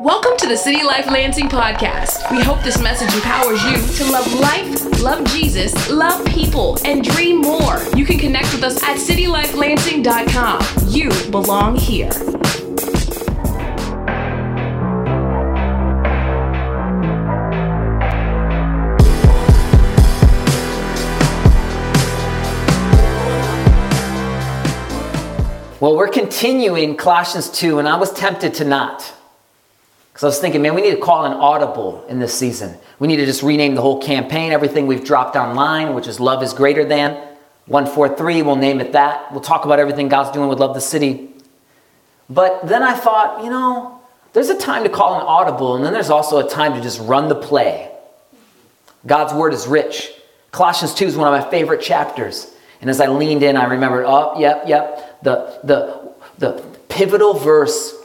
Welcome to the City Life Lansing podcast. We hope this message empowers you to love life, love Jesus, love people, and dream more. You can connect with us at citylifelansing.com. You belong here. Well, we're continuing Colossians 2, and I was tempted to not. Because I was thinking, man, we need to call an audible in this season. We need to just rename the whole campaign, everything we've dropped online, which is Love is Greater Than. 143, we'll name it that. We'll talk about everything God's doing with Love the City. But then I thought, you know, there's a time to call an audible, and then there's also a time to just run the play. God's word is rich. Colossians 2 is one of my favorite chapters. And as I leaned in, I remembered, oh, yep, yep, the, the, the pivotal verse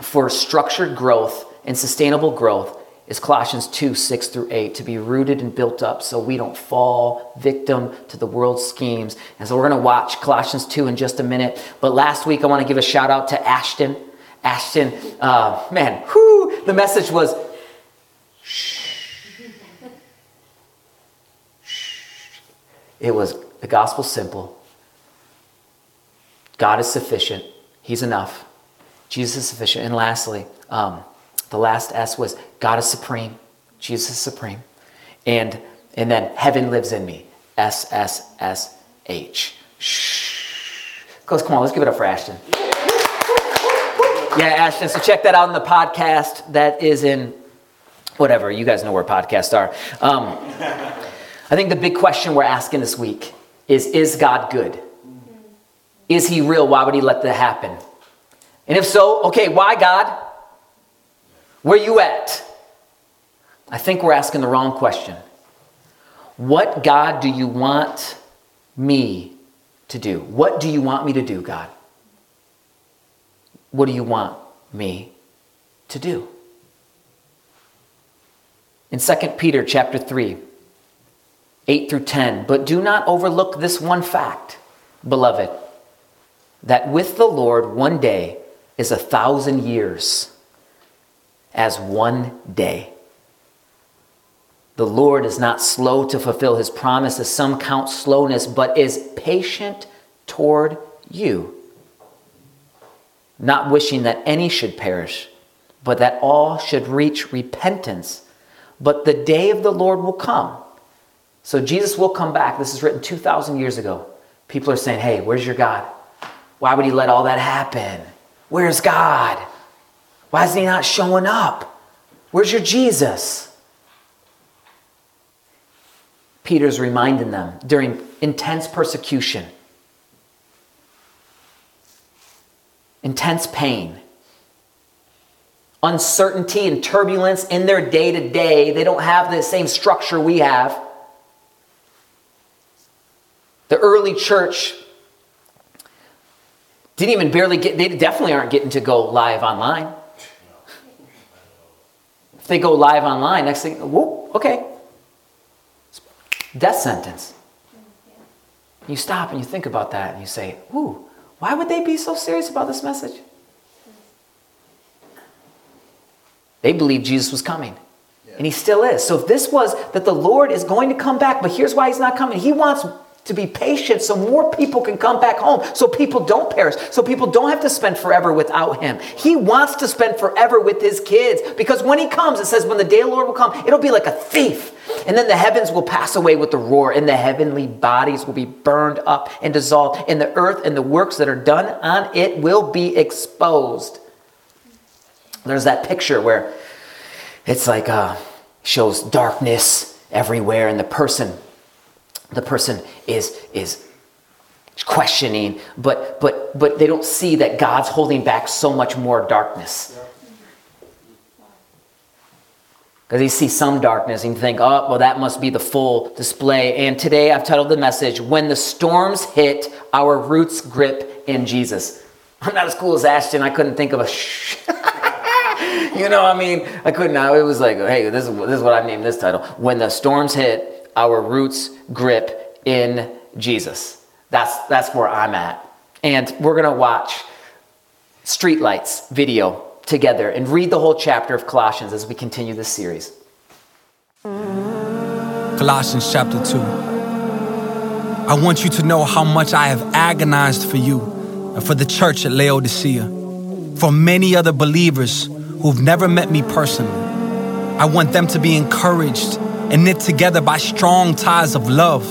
for structured growth and sustainable growth is Colossians 2 6 through 8, to be rooted and built up so we don't fall victim to the world's schemes. And so we're going to watch Colossians 2 in just a minute. But last week, I want to give a shout out to Ashton. Ashton, uh, man, whoo, the message was shh. It was the gospel simple. God is sufficient, He's enough. Jesus is sufficient. And lastly, um, the last S was God is supreme. Jesus is supreme. And, and then heaven lives in me. S S S H. Goes, come on, let's give it up for Ashton. Yeah, Ashton. So check that out in the podcast. That is in whatever. You guys know where podcasts are. Um, I think the big question we're asking this week is Is God good? Is he real? Why would he let that happen? And if so, okay, why God? Where are you at? I think we're asking the wrong question. What God do you want me to do? What do you want me to do, God? What do you want me to do? In 2 Peter chapter 3, 8 through 10, but do not overlook this one fact, beloved, that with the Lord one day is a thousand years as one day. The Lord is not slow to fulfill his promise, as some count slowness, but is patient toward you, not wishing that any should perish, but that all should reach repentance. But the day of the Lord will come. So Jesus will come back. This is written 2,000 years ago. People are saying, hey, where's your God? Why would he let all that happen? Where's God? Why is he not showing up? Where's your Jesus? Peter's reminding them during intense persecution, intense pain, uncertainty and turbulence in their day to day. They don't have the same structure we have. The early church didn't even barely get, they definitely aren't getting to go live online. If they go live online, next thing, whoop, okay. Death sentence. You stop and you think about that and you say, ooh, why would they be so serious about this message? They believed Jesus was coming. And he still is. So if this was that the Lord is going to come back, but here's why he's not coming. He wants to be patient so more people can come back home, so people don't perish, so people don't have to spend forever without him. He wants to spend forever with his kids because when he comes, it says, when the day of the Lord will come, it'll be like a thief. And then the heavens will pass away with the roar, and the heavenly bodies will be burned up and dissolved, and the earth and the works that are done on it will be exposed. There's that picture where it's like uh, shows darkness everywhere, and the person the person is is questioning but but but they don't see that god's holding back so much more darkness. Because you see some darkness and you think oh well that must be the full display. And today i've titled the message when the storms hit our roots grip in jesus. I'm not as cool as ashton. I couldn't think of a you know i mean? I couldn't. It was like hey this is, this is what i named this title. When the storms hit our roots grip in Jesus. That's, that's where I'm at. And we're going to watch Streetlights video together and read the whole chapter of Colossians as we continue this series. Colossians chapter 2. I want you to know how much I have agonized for you and for the church at Laodicea, for many other believers who've never met me personally. I want them to be encouraged and knit together by strong ties of love.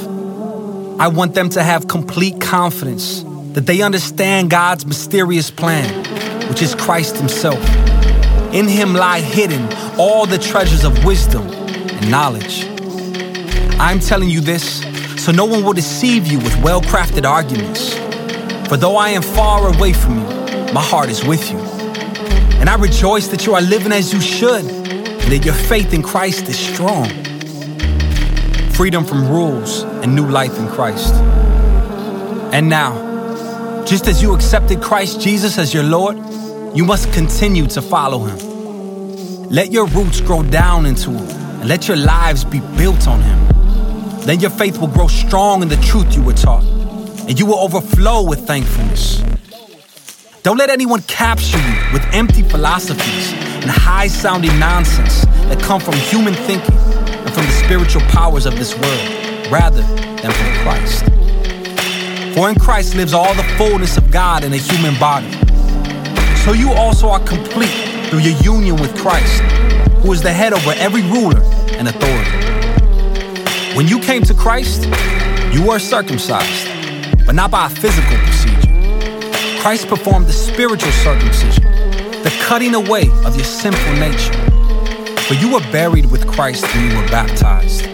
I want them to have complete confidence that they understand God's mysterious plan, which is Christ Himself. In Him lie hidden all the treasures of wisdom and knowledge. I'm telling you this so no one will deceive you with well crafted arguments. For though I am far away from you, my heart is with you. And I rejoice that you are living as you should, and that your faith in Christ is strong. Freedom from rules and new life in Christ. And now, just as you accepted Christ Jesus as your Lord, you must continue to follow him. Let your roots grow down into him, and let your lives be built on him. Then your faith will grow strong in the truth you were taught, and you will overflow with thankfulness. Don't let anyone capture you with empty philosophies and high sounding nonsense that come from human thinking from the spiritual powers of this world, rather than from Christ. For in Christ lives all the fullness of God in a human body. So you also are complete through your union with Christ, who is the head over every ruler and authority. When you came to Christ, you were circumcised, but not by a physical procedure. Christ performed the spiritual circumcision, the cutting away of your sinful nature. For you were buried with Christ when you were baptized.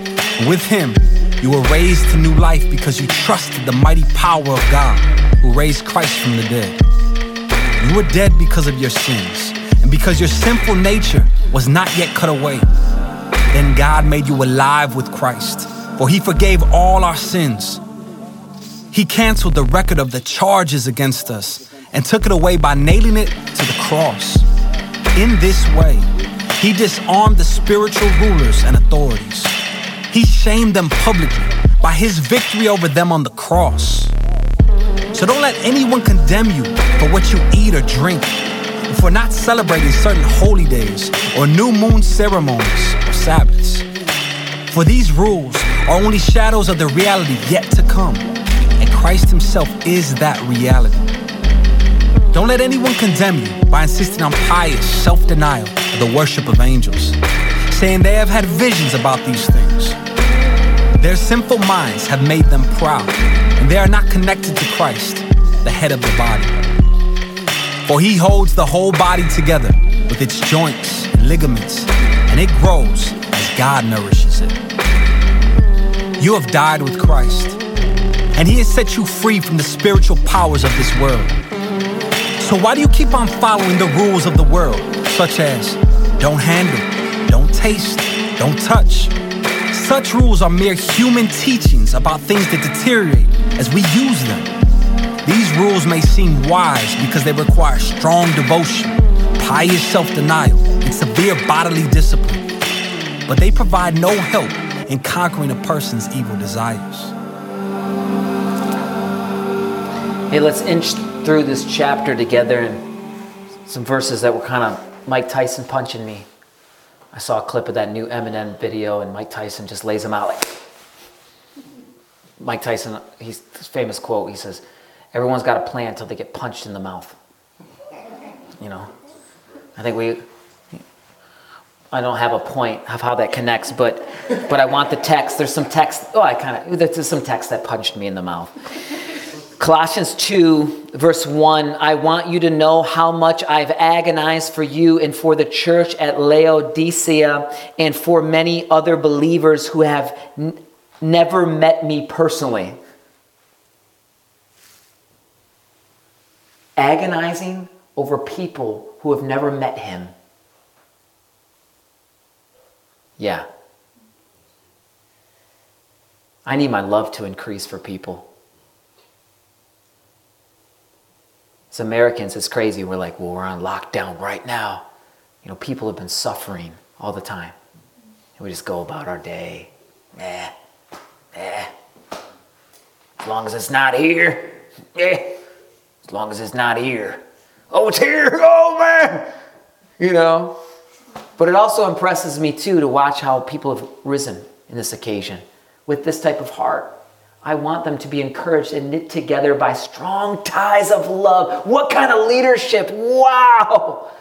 With him, you were raised to new life because you trusted the mighty power of God who raised Christ from the dead. You were dead because of your sins, and because your sinful nature was not yet cut away. Then God made you alive with Christ for he forgave all our sins. He canceled the record of the charges against us and took it away by nailing it to the cross. In this way, he disarmed the spiritual rulers and authorities. He shamed them publicly by his victory over them on the cross. So don't let anyone condemn you for what you eat or drink, or for not celebrating certain holy days or new moon ceremonies or Sabbaths. For these rules are only shadows of the reality yet to come. And Christ Himself is that reality. Don't let anyone condemn you by insisting on pious self denial of the worship of angels, saying they have had visions about these things. Their sinful minds have made them proud, and they are not connected to Christ, the head of the body. For He holds the whole body together with its joints and ligaments, and it grows as God nourishes it. You have died with Christ, and He has set you free from the spiritual powers of this world. So, why do you keep on following the rules of the world, such as don't handle, don't taste, don't touch? Such rules are mere human teachings about things that deteriorate as we use them. These rules may seem wise because they require strong devotion, pious self denial, and severe bodily discipline, but they provide no help in conquering a person's evil desires. Hey, let's inch through this chapter together and some verses that were kind of Mike Tyson punching me. I saw a clip of that new Eminem video, and Mike Tyson just lays him out like. Mike Tyson, he's his famous quote. He says, "Everyone's got a plan until they get punched in the mouth." You know, I think we I don't have a point of how that connects, but but I want the text. There's some text. Oh, I kind of there's some text that punched me in the mouth. Colossians 2, verse 1 I want you to know how much I've agonized for you and for the church at Laodicea and for many other believers who have n- never met me personally. Agonizing over people who have never met him. Yeah. I need my love to increase for people. As Americans, it's crazy. We're like, well, we're on lockdown right now. You know, people have been suffering all the time. And we just go about our day. Eh, eh. As long as it's not here. Eh. As long as it's not here. Oh, it's here. Oh, man. you know. But it also impresses me too to watch how people have risen in this occasion with this type of heart. I want them to be encouraged and knit together by strong ties of love. What kind of leadership? Wow!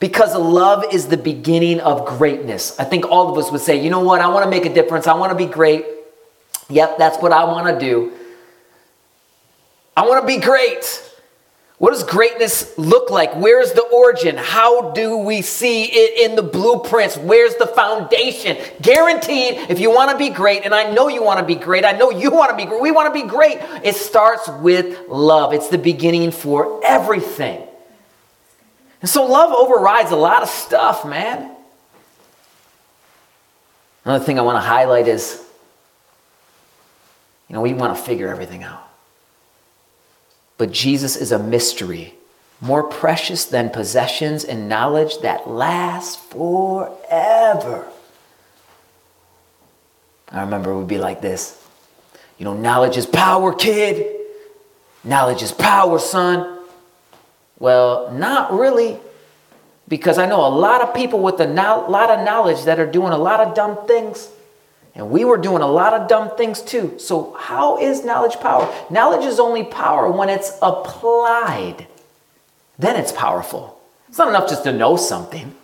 Because love is the beginning of greatness. I think all of us would say, you know what? I want to make a difference. I want to be great. Yep, that's what I want to do. I want to be great. What does greatness look like? Where's the origin? How do we see it in the blueprints? Where's the foundation? Guaranteed, if you want to be great, and I know you want to be great, I know you want to be great, we want to be great. It starts with love. It's the beginning for everything. And so love overrides a lot of stuff, man. Another thing I want to highlight is, you know, we want to figure everything out. But Jesus is a mystery, more precious than possessions and knowledge that lasts forever. I remember it would be like this. You know, knowledge is power, kid. Knowledge is power, son. Well, not really. Because I know a lot of people with a no- lot of knowledge that are doing a lot of dumb things. And we were doing a lot of dumb things too. So, how is knowledge power? Knowledge is only power when it's applied. Then it's powerful. It's not enough just to know something.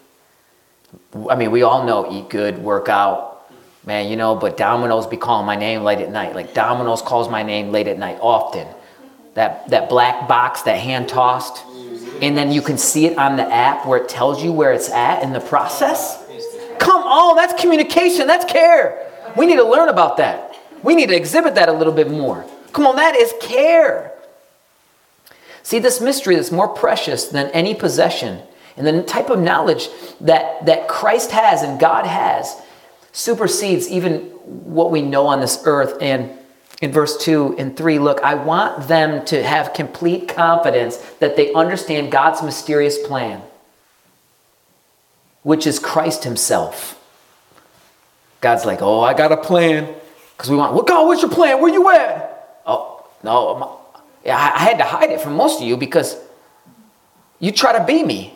I mean, we all know eat good, work out. Man, you know, but Domino's be calling my name late at night. Like Domino's calls my name late at night often. That, that black box, that hand tossed. And then you can see it on the app where it tells you where it's at in the process. Come on, that's communication, that's care. We need to learn about that. We need to exhibit that a little bit more. Come on, that is care. See, this mystery that's more precious than any possession and the type of knowledge that, that Christ has and God has supersedes even what we know on this earth. And in verse 2 and 3, look, I want them to have complete confidence that they understand God's mysterious plan, which is Christ Himself. God's like, oh, I got a plan. Because we want, well, God, what's your plan? Where you at? Oh, no. Yeah, I had to hide it from most of you because you try to be me.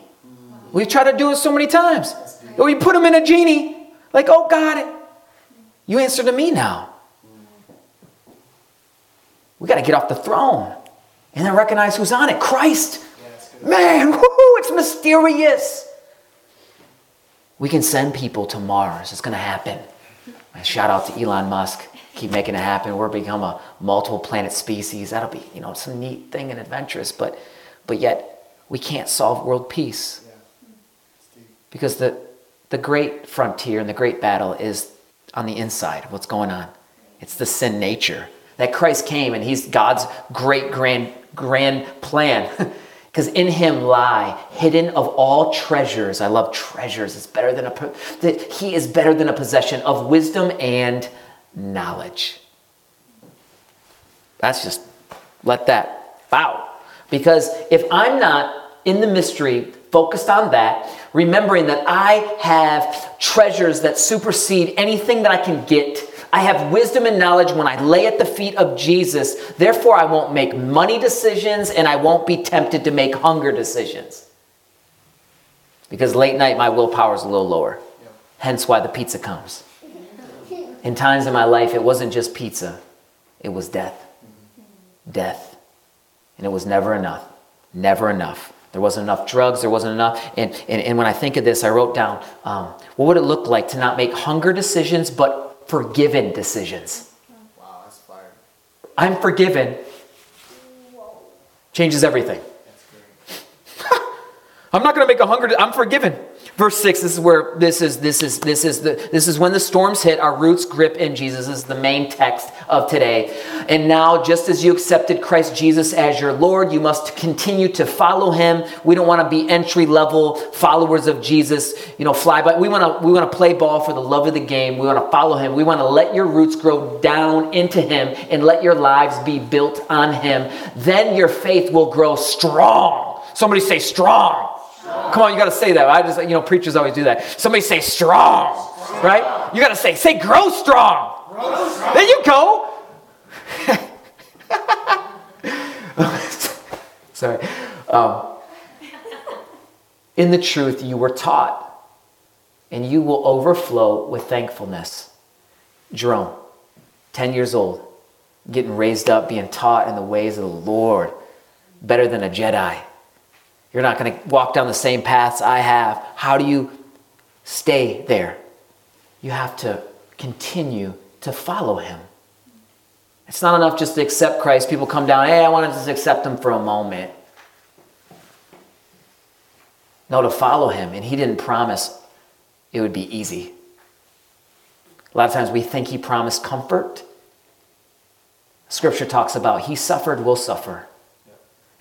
We try to do it so many times. Or you put him in a genie. Like, oh, God, you answer to me now. We got to get off the throne and then recognize who's on it Christ. Man, whoo, it's mysterious. We can send people to Mars. It's going to happen. Shout out to Elon Musk. Keep making it happen. We're become a multiple planet species. That'll be, you know, some neat thing and adventurous. But, but yet, we can't solve world peace because the the great frontier and the great battle is on the inside. What's going on? It's the sin nature that Christ came and He's God's great grand grand plan. Because in him lie hidden of all treasures. I love treasures. It's better than a that he is better than a possession of wisdom and knowledge. That's just let that bow. Because if I'm not in the mystery, focused on that, remembering that I have treasures that supersede anything that I can get I have wisdom and knowledge when I lay at the feet of Jesus. Therefore, I won't make money decisions and I won't be tempted to make hunger decisions. Because late night, my willpower is a little lower. Hence why the pizza comes. In times in my life, it wasn't just pizza, it was death. Death. And it was never enough. Never enough. There wasn't enough drugs, there wasn't enough. And, and, and when I think of this, I wrote down um, what would it look like to not make hunger decisions, but forgiven decisions. Wow, that's fire. I'm forgiven. Changes everything. I'm not going to make a hunger. I'm forgiven. Verse 6, this is where this is this is this is the this is when the storms hit, our roots grip in Jesus this is the main text of today. And now, just as you accepted Christ Jesus as your Lord, you must continue to follow him. We don't want to be entry level followers of Jesus, you know, fly by. We want to we want to play ball for the love of the game. We want to follow him. We want to let your roots grow down into him and let your lives be built on him. Then your faith will grow strong. Somebody say strong. Come on, you got to say that. I just, you know, preachers always do that. Somebody say strong, right? You got to say, say grow strong. grow strong. There you go. Sorry. Um, in the truth you were taught, and you will overflow with thankfulness. Jerome, 10 years old, getting raised up, being taught in the ways of the Lord, better than a Jedi. You're not going to walk down the same paths I have. How do you stay there? You have to continue to follow him. It's not enough just to accept Christ. People come down, hey, I want to just accept him for a moment. No, to follow him. And he didn't promise it would be easy. A lot of times we think he promised comfort. Scripture talks about he suffered, will suffer.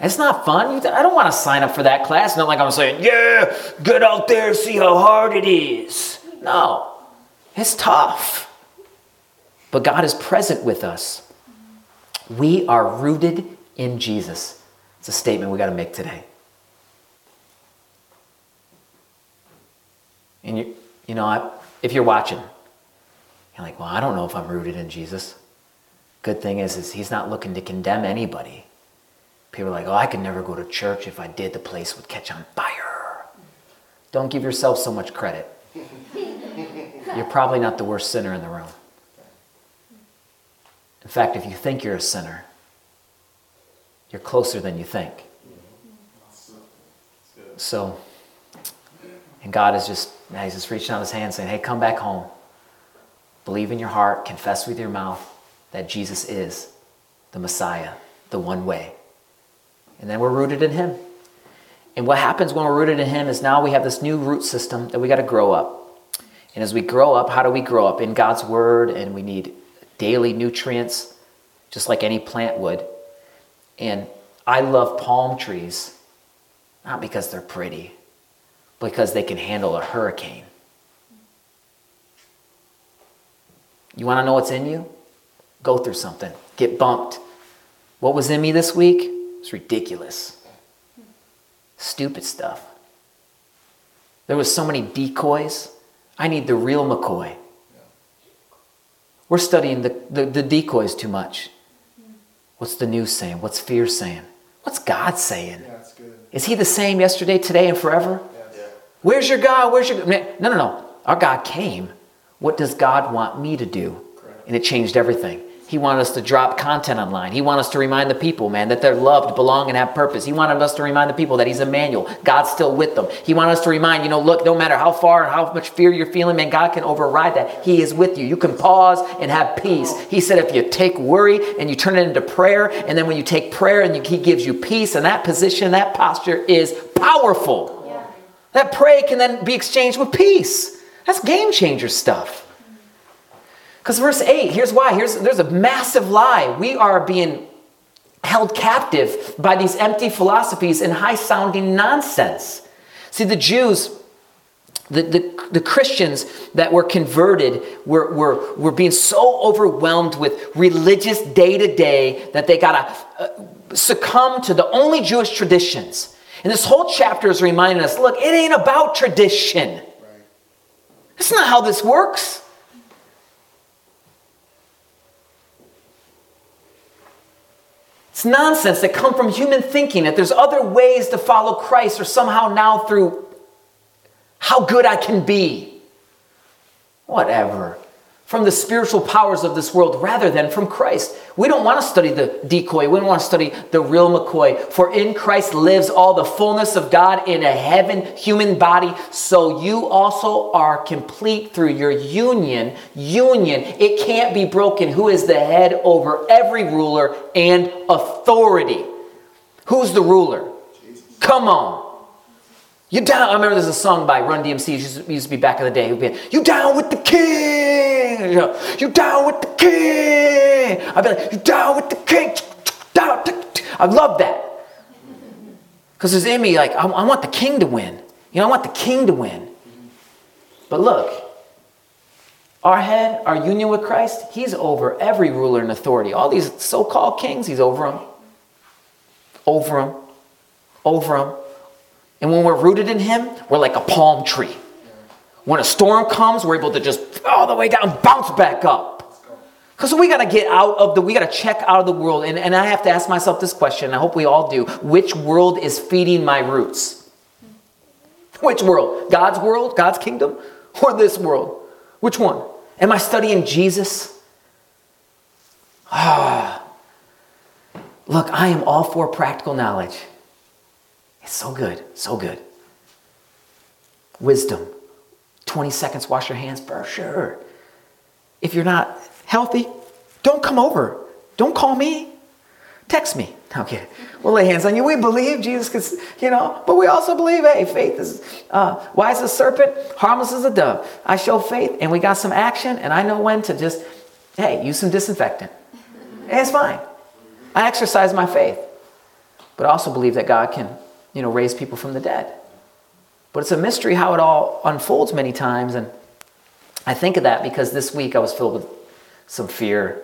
It's not fun. I don't want to sign up for that class. Not like I'm saying, yeah, get out there, see how hard it is. No, it's tough. But God is present with us. We are rooted in Jesus. It's a statement we got to make today. And you, you know, if you're watching, you're like, well, I don't know if I'm rooted in Jesus. Good thing is, is he's not looking to condemn anybody. People are like, oh, I could never go to church. If I did, the place would catch on fire. Don't give yourself so much credit. You're probably not the worst sinner in the room. In fact, if you think you're a sinner, you're closer than you think. So, and God is just, He's just reaching out His hand saying, hey, come back home. Believe in your heart, confess with your mouth that Jesus is the Messiah, the one way. And then we're rooted in Him. And what happens when we're rooted in Him is now we have this new root system that we got to grow up. And as we grow up, how do we grow up? In God's Word, and we need daily nutrients, just like any plant would. And I love palm trees, not because they're pretty, because they can handle a hurricane. You want to know what's in you? Go through something, get bumped. What was in me this week? It's ridiculous. Stupid stuff. There was so many decoys. I need the real McCoy. We're studying the, the, the, decoys too much. What's the news saying? What's fear saying? What's God saying? Yeah, Is he the same yesterday, today, and forever? Yeah. Where's your God? Where's your No, no, no. Our God came. What does God want me to do? Correct. And it changed everything. He wanted us to drop content online. He wanted us to remind the people, man, that they're loved, belong, and have purpose. He wanted us to remind the people that He's Emmanuel. God's still with them. He wanted us to remind, you know, look, no matter how far and how much fear you're feeling, man, God can override that. He is with you. You can pause and have peace. He said if you take worry and you turn it into prayer, and then when you take prayer and you, He gives you peace, and that position, that posture is powerful. Yeah. That pray can then be exchanged with peace. That's game changer stuff. Because verse 8, here's why. Here's, there's a massive lie. We are being held captive by these empty philosophies and high sounding nonsense. See, the Jews, the, the, the, Christians that were converted were, were, were being so overwhelmed with religious day to day that they got to uh, succumb to the only Jewish traditions. And this whole chapter is reminding us look, it ain't about tradition. Right. That's not how this works. It's nonsense that come from human thinking that there's other ways to follow Christ or somehow now through how good I can be. Whatever from the spiritual powers of this world rather than from Christ. We don't want to study the decoy. We don't want to study the real McCoy. For in Christ lives all the fullness of God in a heaven human body. So you also are complete through your union. Union. It can't be broken. Who is the head over every ruler and authority? Who's the ruler? Jesus. Come on. You down? I remember there's a song by Run DMC. It used, to be back in the day. Be, you down with the king? You down with the king? I'd be like, you down with the king? I love that because it's in me. Like I, I want the king to win. You know, I want the king to win. But look, our head, our union with Christ, he's over every ruler and authority. All these so-called kings, he's over them. Over them. Over them. And when we're rooted in Him, we're like a palm tree. When a storm comes, we're able to just all the way down, bounce back up. Because we got to get out of the, we got to check out of the world. And, and I have to ask myself this question, I hope we all do. Which world is feeding my roots? Which world? God's world, God's kingdom, or this world? Which one? Am I studying Jesus? Ah. Look, I am all for practical knowledge. It's so good, so good. Wisdom. 20 seconds, wash your hands for sure. If you're not healthy, don't come over. Don't call me. Text me. Okay, we'll lay hands on you. We believe Jesus, because you know, but we also believe, hey, faith is uh, wise as a serpent, harmless as a dove. I show faith, and we got some action, and I know when to just, hey, use some disinfectant. it's fine. I exercise my faith, but also believe that God can, you know, raise people from the dead. But it's a mystery how it all unfolds many times, and I think of that because this week I was filled with some fear,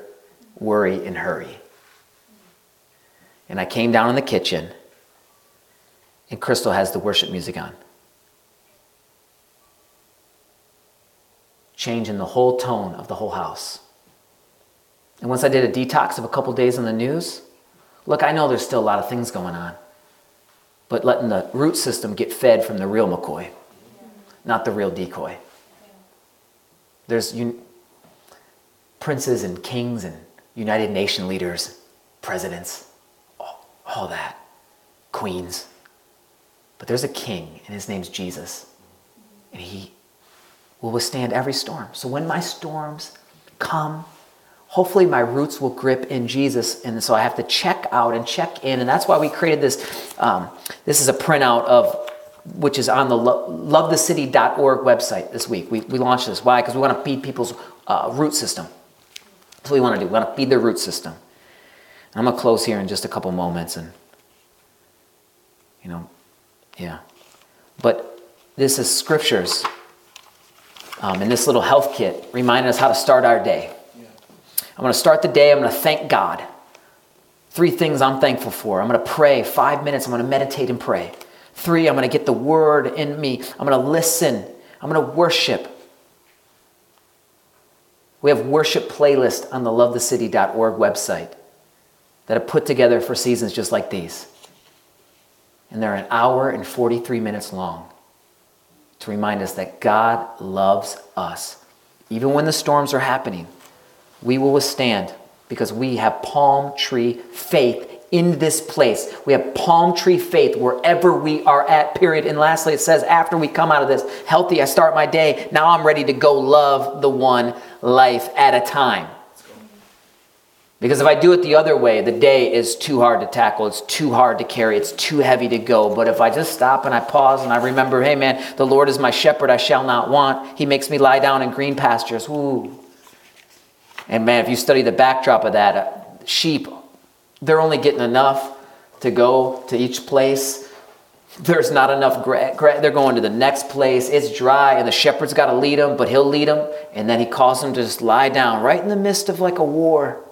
worry, and hurry. And I came down in the kitchen, and Crystal has the worship music on. Changing the whole tone of the whole house. And once I did a detox of a couple days on the news, look, I know there's still a lot of things going on, but letting the root system get fed from the real McCoy, not the real decoy. There's un- princes and kings and United Nation leaders, presidents, all, all that, queens. But there's a king, and his name's Jesus. And he will withstand every storm. So when my storms come, hopefully my roots will grip in Jesus. And so I have to check out and check in. And that's why we created this. Um, this is a printout of which is on the lo- lovethecity.org website this week. We, we launched this. Why? Because we want to feed people's uh, root system. That's what we want to do. We want to feed their root system. I'm going to close here in just a couple moments. And, you know, yeah. But this is scriptures. Um, and this little health kit reminding us how to start our day. I'm going to start the day. I'm going to thank God. Three things I'm thankful for. I'm going to pray five minutes. I'm going to meditate and pray. Three, I'm going to get the word in me. I'm going to listen. I'm going to worship. We have worship playlist on the lovethecity.org website that are put together for seasons just like these. And they're an hour and 43 minutes long to remind us that God loves us. Even when the storms are happening, we will withstand because we have palm tree faith in this place. We have palm tree faith wherever we are at, period. And lastly, it says, after we come out of this healthy, I start my day. Now I'm ready to go love the one life at a time. Because if I do it the other way, the day is too hard to tackle. It's too hard to carry. It's too heavy to go. But if I just stop and I pause and I remember, hey man, the Lord is my shepherd, I shall not want. He makes me lie down in green pastures. Ooh. And man, if you study the backdrop of that, uh, sheep they're only getting enough to go to each place. There's not enough they're going to the next place. It's dry, and the shepherd's got to lead them, but he'll lead them, and then he calls them to just lie down right in the midst of like a war.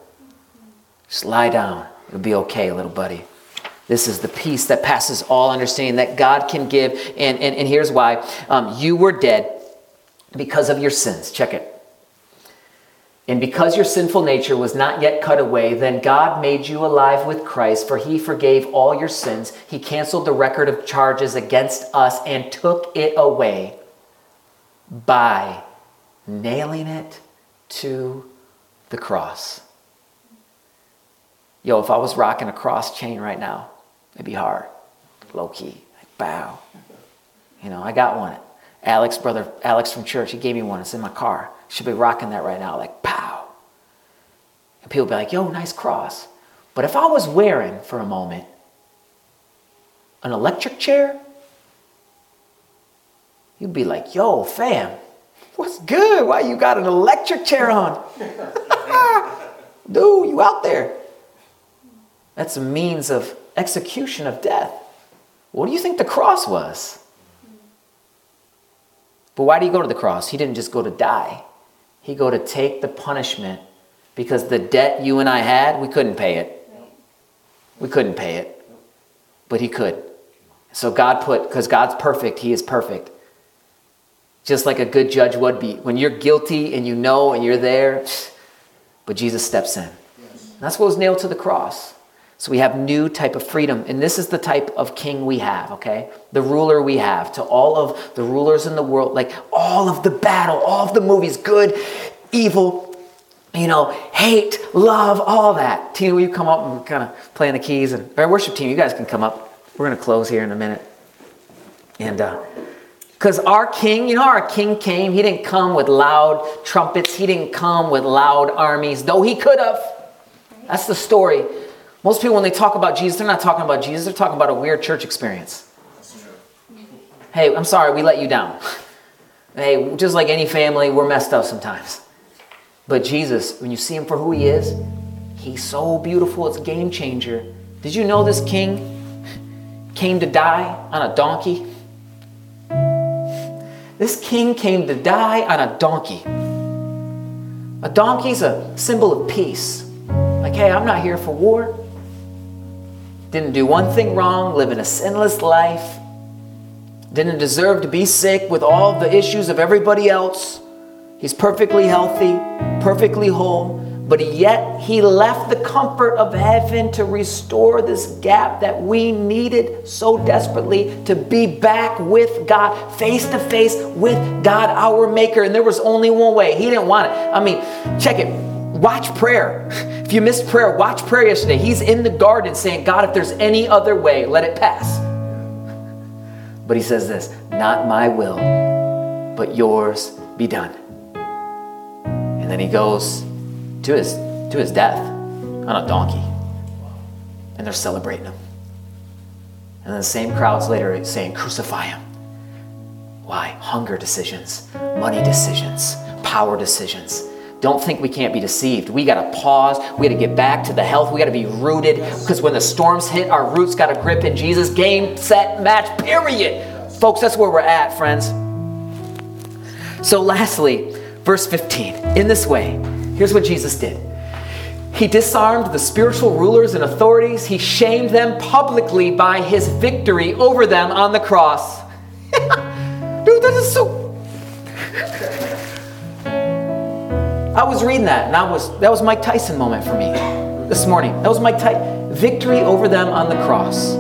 Just lie down. It'll be okay, little buddy. This is the peace that passes all understanding that God can give. And, and, and here's why um, you were dead because of your sins. Check it. And because your sinful nature was not yet cut away, then God made you alive with Christ, for he forgave all your sins. He canceled the record of charges against us and took it away by nailing it to the cross. Yo, if I was rocking a cross chain right now, it'd be hard. Low key. Like, bow. You know, I got one. Alex, brother, Alex from church, he gave me one. It's in my car. Should be rocking that right now, like pow. And people be like, yo, nice cross. But if I was wearing for a moment an electric chair, you'd be like, yo, fam, what's good? Why you got an electric chair on? Dude, you out there. That's a means of execution of death. What do you think the cross was? But why did he go to the cross? He didn't just go to die. He go to take the punishment because the debt you and I had, we couldn't pay it. We couldn't pay it. But he could. So God put, because God's perfect, he is perfect. Just like a good judge would be. When you're guilty and you know and you're there, but Jesus steps in. That's what was nailed to the cross. So we have new type of freedom. And this is the type of king we have, okay? The ruler we have to all of the rulers in the world, like all of the battle, all of the movies, good, evil, you know, hate, love, all that. Tina, will you come up and kind of play on the keys? And our worship team, you guys can come up. We're going to close here in a minute. And, uh, because our king, you know, our king came, he didn't come with loud trumpets, he didn't come with loud armies, though he could have. That's the story. Most people, when they talk about Jesus, they're not talking about Jesus, they're talking about a weird church experience. Hey, I'm sorry, we let you down. Hey, just like any family, we're messed up sometimes. But Jesus, when you see him for who he is, he's so beautiful, it's a game changer. Did you know this king came to die on a donkey? This king came to die on a donkey. A donkey's a symbol of peace. Like, hey, I'm not here for war. Didn't do one thing wrong, living a sinless life. Didn't deserve to be sick with all the issues of everybody else. He's perfectly healthy, perfectly whole but yet he left the comfort of heaven to restore this gap that we needed so desperately to be back with God, face to face with God, our Maker. And there was only one way. He didn't want it. I mean, check it. Watch prayer. If you missed prayer, watch prayer yesterday. He's in the garden saying, God, if there's any other way, let it pass. But he says this Not my will, but yours be done. And then he goes to his, to his death on a donkey. And they're celebrating him. And then the same crowds later saying, Crucify him. Why? Hunger decisions, money decisions, power decisions. Don't think we can't be deceived. We got to pause. We got to get back to the health. We got to be rooted because when the storms hit, our roots got a grip in Jesus. Game, set, match, period. Folks, that's where we're at, friends. So, lastly, verse 15. In this way, Here's what Jesus did He disarmed the spiritual rulers and authorities, He shamed them publicly by His victory over them on the cross. Dude, that is so. I was reading that, and I was that was Mike Tyson moment for me this morning. That was Mike Tyson victory over them on the cross.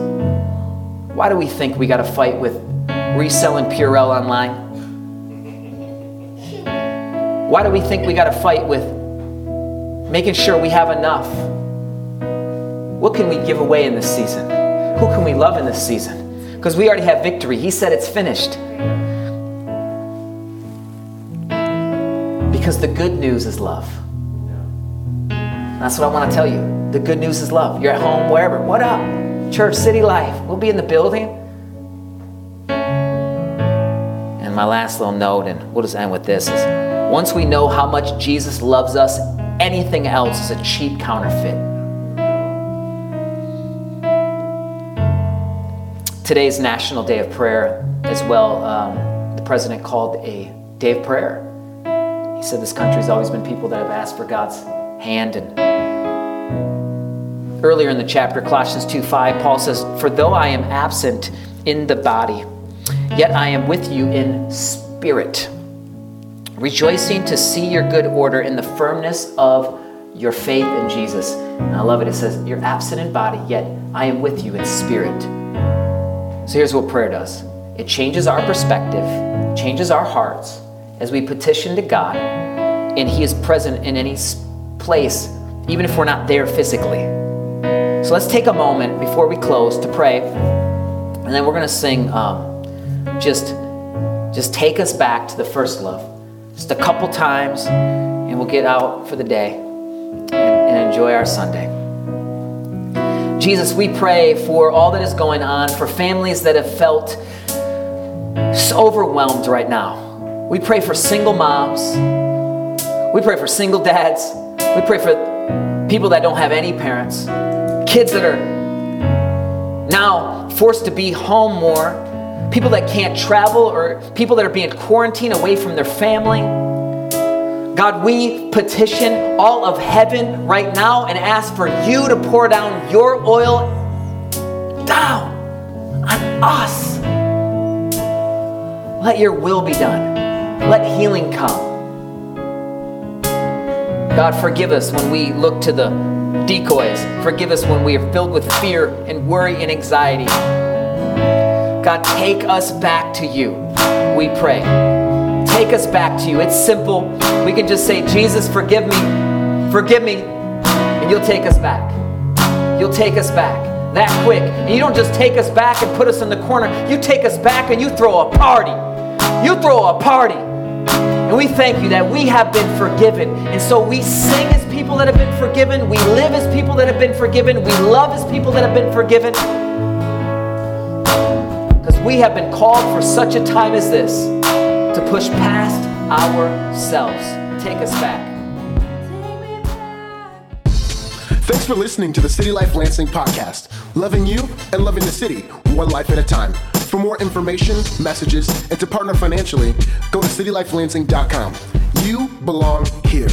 Why do we think we got to fight with reselling Purell online? Why do we think we got to fight with making sure we have enough. What can we give away in this season? Who can we love in this season? Because we already have victory. He said it's finished. Because the good news is love. That's what I want to tell you. The good news is love. You're at home, wherever. What up? Church, city life. We'll be in the building. And my last little note, and we'll just end with this, is once we know how much Jesus loves us anything else is a cheap counterfeit. Today's National Day of Prayer as well. Um, the president called a day of prayer. He said this country has always been people that have asked for God's hand. And earlier in the chapter, Colossians 2 5, Paul says, For though I am absent in the body, yet I am with you in spirit rejoicing to see your good order in the firmness of your faith in Jesus. And I love it. It says, You're absent in body, yet I am with you in spirit. So here's what prayer does it changes our perspective, changes our hearts as we petition to God, and He is present in any place, even if we're not there physically. So let's take a moment before we close to pray, and then we're going to sing um, just, just take us back to the first love just a couple times, and we'll get out for the day and, and enjoy our Sunday. Jesus, we pray for all that is going on, for families that have felt so overwhelmed right now. We pray for single moms. We pray for single dads. We pray for people that don't have any parents, kids that are now forced to be home more people that can't travel, or people that are being quarantined away from their family. God, we petition all of heaven right now and ask for you to pour down your oil down on us. Let your will be done. Let healing come. God, forgive us when we look to the decoys. Forgive us when we are filled with fear and worry and anxiety. God, take us back to you, we pray. Take us back to you. It's simple. We can just say, Jesus, forgive me, forgive me, and you'll take us back. You'll take us back that quick. And you don't just take us back and put us in the corner, you take us back and you throw a party. You throw a party. And we thank you that we have been forgiven. And so we sing as people that have been forgiven. We live as people that have been forgiven. We love as people that have been forgiven. Because we have been called for such a time as this to push past ourselves. Take us back. Thanks for listening to the City Life Lansing podcast. Loving you and loving the city, one life at a time. For more information, messages, and to partner financially, go to citylifelansing.com. You belong here.